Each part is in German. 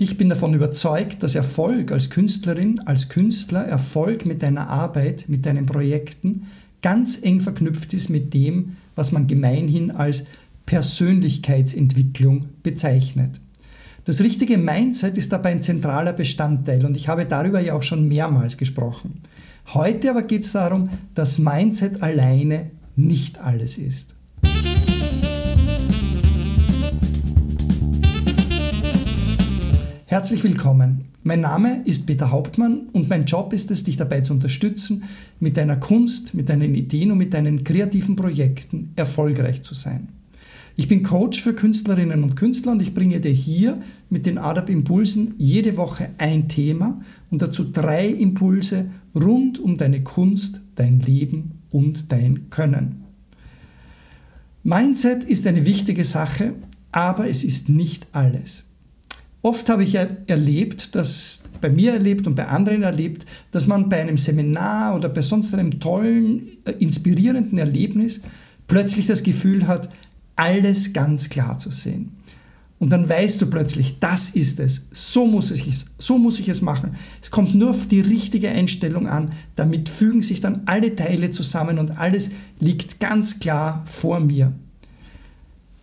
Ich bin davon überzeugt, dass Erfolg als Künstlerin, als Künstler, Erfolg mit deiner Arbeit, mit deinen Projekten ganz eng verknüpft ist mit dem, was man gemeinhin als Persönlichkeitsentwicklung bezeichnet. Das richtige Mindset ist dabei ein zentraler Bestandteil und ich habe darüber ja auch schon mehrmals gesprochen. Heute aber geht es darum, dass Mindset alleine nicht alles ist. Herzlich willkommen. Mein Name ist Peter Hauptmann und mein Job ist es, dich dabei zu unterstützen, mit deiner Kunst, mit deinen Ideen und mit deinen kreativen Projekten erfolgreich zu sein. Ich bin Coach für Künstlerinnen und Künstler und ich bringe dir hier mit den ADAP Impulsen jede Woche ein Thema und dazu drei Impulse rund um deine Kunst, dein Leben und dein Können. Mindset ist eine wichtige Sache, aber es ist nicht alles. Oft habe ich ja erlebt, dass bei mir erlebt und bei anderen erlebt, dass man bei einem Seminar oder bei sonst einem tollen, äh, inspirierenden Erlebnis plötzlich das Gefühl hat, alles ganz klar zu sehen. Und dann weißt du plötzlich, das ist es, so muss ich es, so muss ich es machen. Es kommt nur auf die richtige Einstellung an, damit fügen sich dann alle Teile zusammen und alles liegt ganz klar vor mir.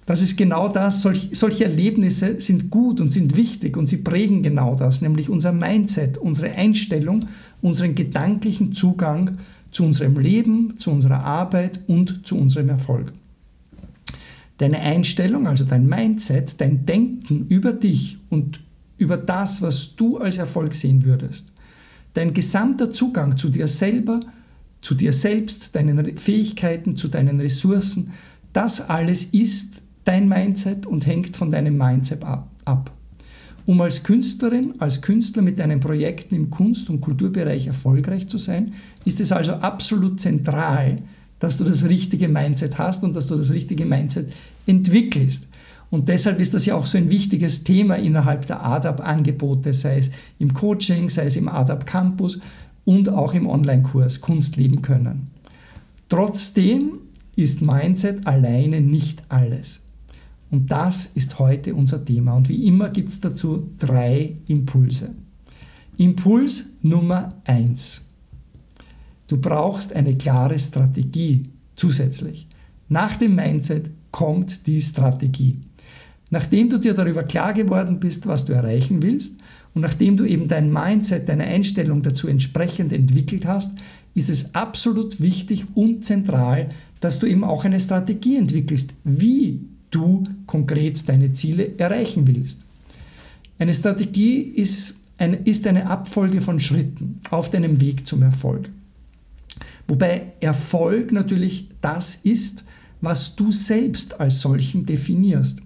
Das ist genau das, solch, solche Erlebnisse sind gut und sind wichtig und sie prägen genau das, nämlich unser Mindset, unsere Einstellung, unseren gedanklichen Zugang zu unserem Leben, zu unserer Arbeit und zu unserem Erfolg. Deine Einstellung, also dein Mindset, dein Denken über dich und über das, was du als Erfolg sehen würdest, dein gesamter Zugang zu dir selber, zu dir selbst, deinen Fähigkeiten, zu deinen Ressourcen, das alles ist dein Mindset und hängt von deinem Mindset ab. Um als Künstlerin, als Künstler mit deinen Projekten im Kunst- und Kulturbereich erfolgreich zu sein, ist es also absolut zentral, dass du das richtige Mindset hast und dass du das richtige Mindset entwickelst. Und deshalb ist das ja auch so ein wichtiges Thema innerhalb der ADAP-Angebote, sei es im Coaching, sei es im ADAP Campus und auch im Online-Kurs Kunst leben können. Trotzdem ist Mindset alleine nicht alles. Und das ist heute unser Thema. Und wie immer gibt es dazu drei Impulse. Impuls Nummer eins: Du brauchst eine klare Strategie zusätzlich. Nach dem Mindset kommt die Strategie. Nachdem du dir darüber klar geworden bist, was du erreichen willst und nachdem du eben dein Mindset, deine Einstellung dazu entsprechend entwickelt hast, ist es absolut wichtig und zentral, dass du eben auch eine Strategie entwickelst, wie du konkret deine Ziele erreichen willst. Eine Strategie ist eine, ist eine Abfolge von Schritten auf deinem Weg zum Erfolg. Wobei Erfolg natürlich das ist, was du selbst als solchen definierst.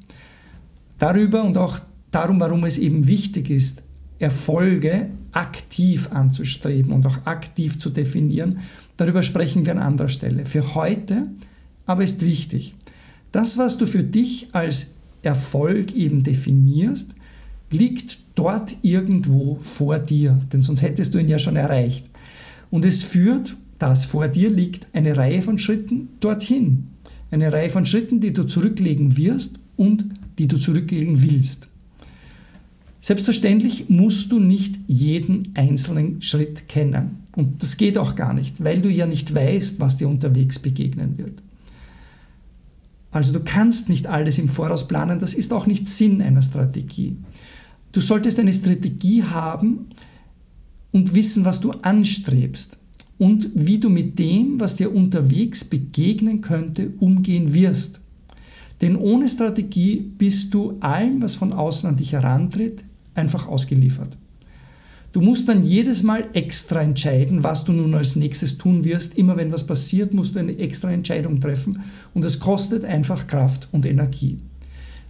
Darüber und auch darum, warum es eben wichtig ist, Erfolge aktiv anzustreben und auch aktiv zu definieren, darüber sprechen wir an anderer Stelle. Für heute aber ist wichtig, das, was du für dich als Erfolg eben definierst, liegt dort irgendwo vor dir, denn sonst hättest du ihn ja schon erreicht. Und es führt, das vor dir liegt, eine Reihe von Schritten dorthin. Eine Reihe von Schritten, die du zurücklegen wirst und die du zurücklegen willst. Selbstverständlich musst du nicht jeden einzelnen Schritt kennen. Und das geht auch gar nicht, weil du ja nicht weißt, was dir unterwegs begegnen wird. Also du kannst nicht alles im Voraus planen, das ist auch nicht Sinn einer Strategie. Du solltest eine Strategie haben und wissen, was du anstrebst und wie du mit dem, was dir unterwegs begegnen könnte, umgehen wirst. Denn ohne Strategie bist du allem, was von außen an dich herantritt, einfach ausgeliefert. Du musst dann jedes Mal extra entscheiden, was du nun als nächstes tun wirst. Immer wenn was passiert, musst du eine extra Entscheidung treffen und es kostet einfach Kraft und Energie.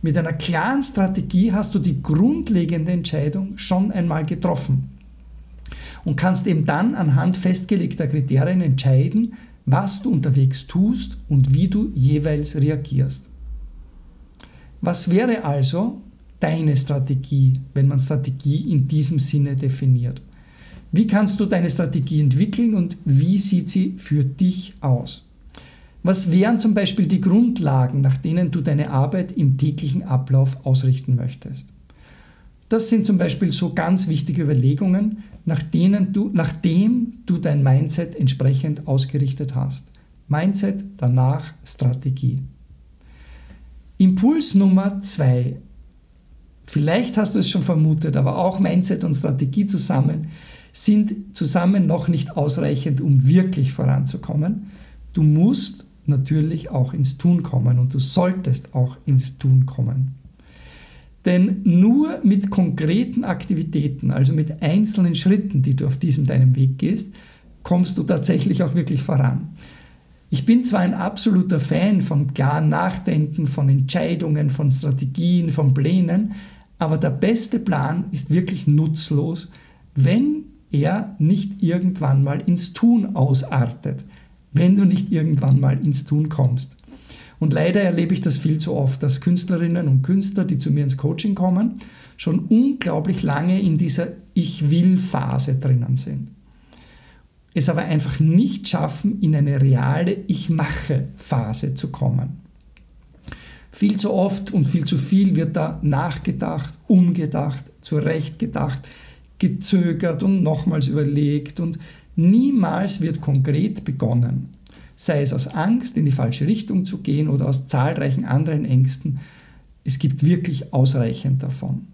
Mit einer klaren Strategie hast du die grundlegende Entscheidung schon einmal getroffen und kannst eben dann anhand festgelegter Kriterien entscheiden, was du unterwegs tust und wie du jeweils reagierst. Was wäre also, deine Strategie, wenn man Strategie in diesem Sinne definiert? Wie kannst du deine Strategie entwickeln und wie sieht sie für dich aus? Was wären zum Beispiel die Grundlagen, nach denen du deine Arbeit im täglichen Ablauf ausrichten möchtest? Das sind zum Beispiel so ganz wichtige Überlegungen, nach denen du, nachdem du dein Mindset entsprechend ausgerichtet hast. Mindset, danach Strategie. Impuls Nummer zwei. Vielleicht hast du es schon vermutet, aber auch Mindset und Strategie zusammen sind zusammen noch nicht ausreichend, um wirklich voranzukommen. Du musst natürlich auch ins Tun kommen und du solltest auch ins Tun kommen. Denn nur mit konkreten Aktivitäten, also mit einzelnen Schritten, die du auf diesem deinem Weg gehst, kommst du tatsächlich auch wirklich voran. Ich bin zwar ein absoluter Fan von klaren Nachdenken, von Entscheidungen, von Strategien, von Plänen, aber der beste Plan ist wirklich nutzlos, wenn er nicht irgendwann mal ins Tun ausartet, wenn du nicht irgendwann mal ins Tun kommst. Und leider erlebe ich das viel zu oft, dass Künstlerinnen und Künstler, die zu mir ins Coaching kommen, schon unglaublich lange in dieser Ich will-Phase drinnen sind. Es aber einfach nicht schaffen, in eine reale Ich mache-Phase zu kommen. Viel zu oft und viel zu viel wird da nachgedacht, umgedacht, zurechtgedacht, gezögert und nochmals überlegt und niemals wird konkret begonnen sei es aus Angst, in die falsche Richtung zu gehen oder aus zahlreichen anderen Ängsten. Es gibt wirklich ausreichend davon.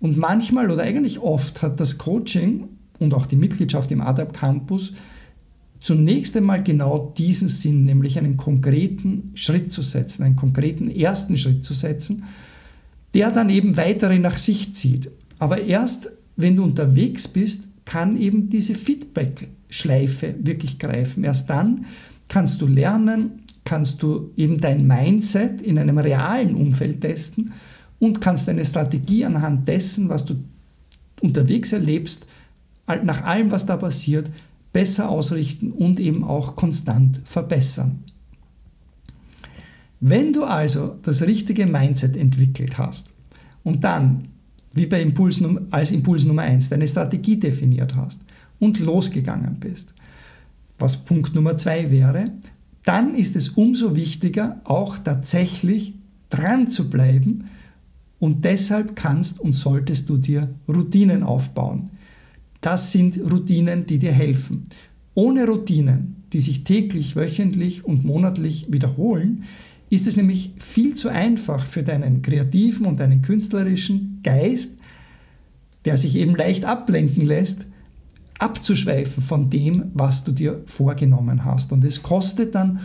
Und manchmal oder eigentlich oft hat das Coaching und auch die Mitgliedschaft im ADAP Campus zunächst einmal genau diesen Sinn, nämlich einen konkreten Schritt zu setzen, einen konkreten ersten Schritt zu setzen, der dann eben weitere nach sich zieht. Aber erst wenn du unterwegs bist, kann eben diese Feedback-Schleife wirklich greifen. Erst dann kannst du lernen, kannst du eben dein Mindset in einem realen Umfeld testen und kannst deine Strategie anhand dessen, was du unterwegs erlebst, nach allem, was da passiert, besser ausrichten und eben auch konstant verbessern. Wenn du also das richtige Mindset entwickelt hast und dann, wie bei Impuls, als Impuls Nummer 1, deine Strategie definiert hast und losgegangen bist, was Punkt Nummer zwei wäre, dann ist es umso wichtiger, auch tatsächlich dran zu bleiben und deshalb kannst und solltest du dir Routinen aufbauen. Das sind Routinen, die dir helfen. Ohne Routinen, die sich täglich, wöchentlich und monatlich wiederholen, ist es nämlich viel zu einfach für deinen kreativen und deinen künstlerischen Geist, der sich eben leicht ablenken lässt, abzuschweifen von dem, was du dir vorgenommen hast. Und es kostet dann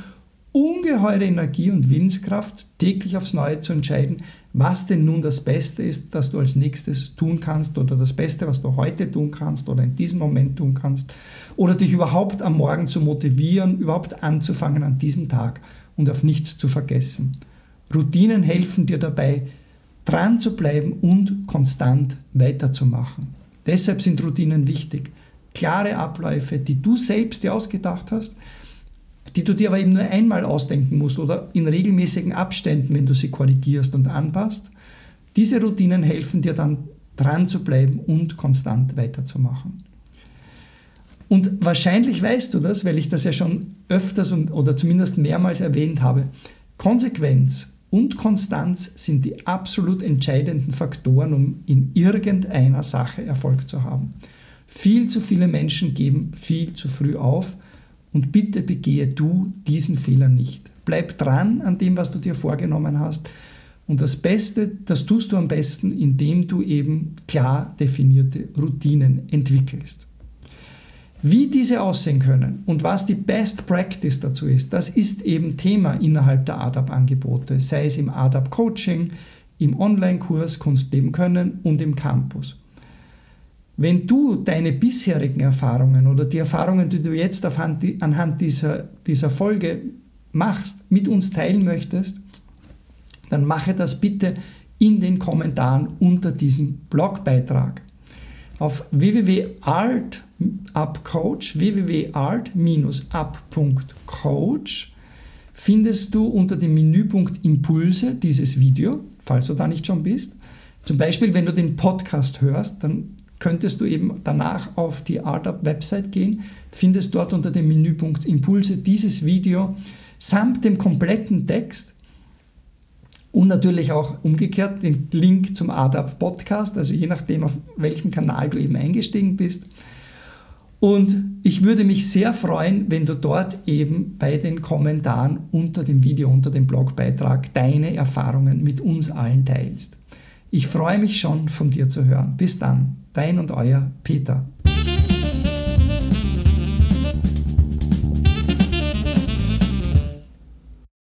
ungeheure Energie und Willenskraft, täglich aufs Neue zu entscheiden, was denn nun das Beste ist, das du als nächstes tun kannst oder das Beste, was du heute tun kannst oder in diesem Moment tun kannst oder dich überhaupt am Morgen zu motivieren, überhaupt anzufangen an diesem Tag und auf nichts zu vergessen. Routinen helfen dir dabei, dran zu bleiben und konstant weiterzumachen. Deshalb sind Routinen wichtig klare Abläufe, die du selbst dir ausgedacht hast, die du dir aber eben nur einmal ausdenken musst oder in regelmäßigen Abständen, wenn du sie korrigierst und anpasst. Diese Routinen helfen dir dann dran zu bleiben und konstant weiterzumachen. Und wahrscheinlich weißt du das, weil ich das ja schon öfters oder zumindest mehrmals erwähnt habe. Konsequenz und Konstanz sind die absolut entscheidenden Faktoren, um in irgendeiner Sache Erfolg zu haben. Viel zu viele Menschen geben viel zu früh auf und bitte begehe du diesen Fehler nicht. Bleib dran an dem, was du dir vorgenommen hast. Und das Beste, das tust du am besten, indem du eben klar definierte Routinen entwickelst. Wie diese aussehen können und was die Best Practice dazu ist, das ist eben Thema innerhalb der ADAP-Angebote, sei es im ADAP-Coaching, im Online-Kurs Kunst leben können und im Campus. Wenn du deine bisherigen Erfahrungen oder die Erfahrungen, die du jetzt anhand dieser, dieser Folge machst, mit uns teilen möchtest, dann mache das bitte in den Kommentaren unter diesem Blogbeitrag. Auf www.art.upcoach, www.art-up.coach findest du unter dem Menüpunkt Impulse dieses Video, falls du da nicht schon bist. Zum Beispiel, wenn du den Podcast hörst, dann könntest du eben danach auf die ArtUp-Website gehen, findest dort unter dem Menüpunkt Impulse dieses Video samt dem kompletten Text Und natürlich auch umgekehrt den Link zum ADAP Podcast, also je nachdem, auf welchem Kanal du eben eingestiegen bist. Und ich würde mich sehr freuen, wenn du dort eben bei den Kommentaren unter dem Video, unter dem Blogbeitrag deine Erfahrungen mit uns allen teilst. Ich freue mich schon, von dir zu hören. Bis dann, dein und euer Peter.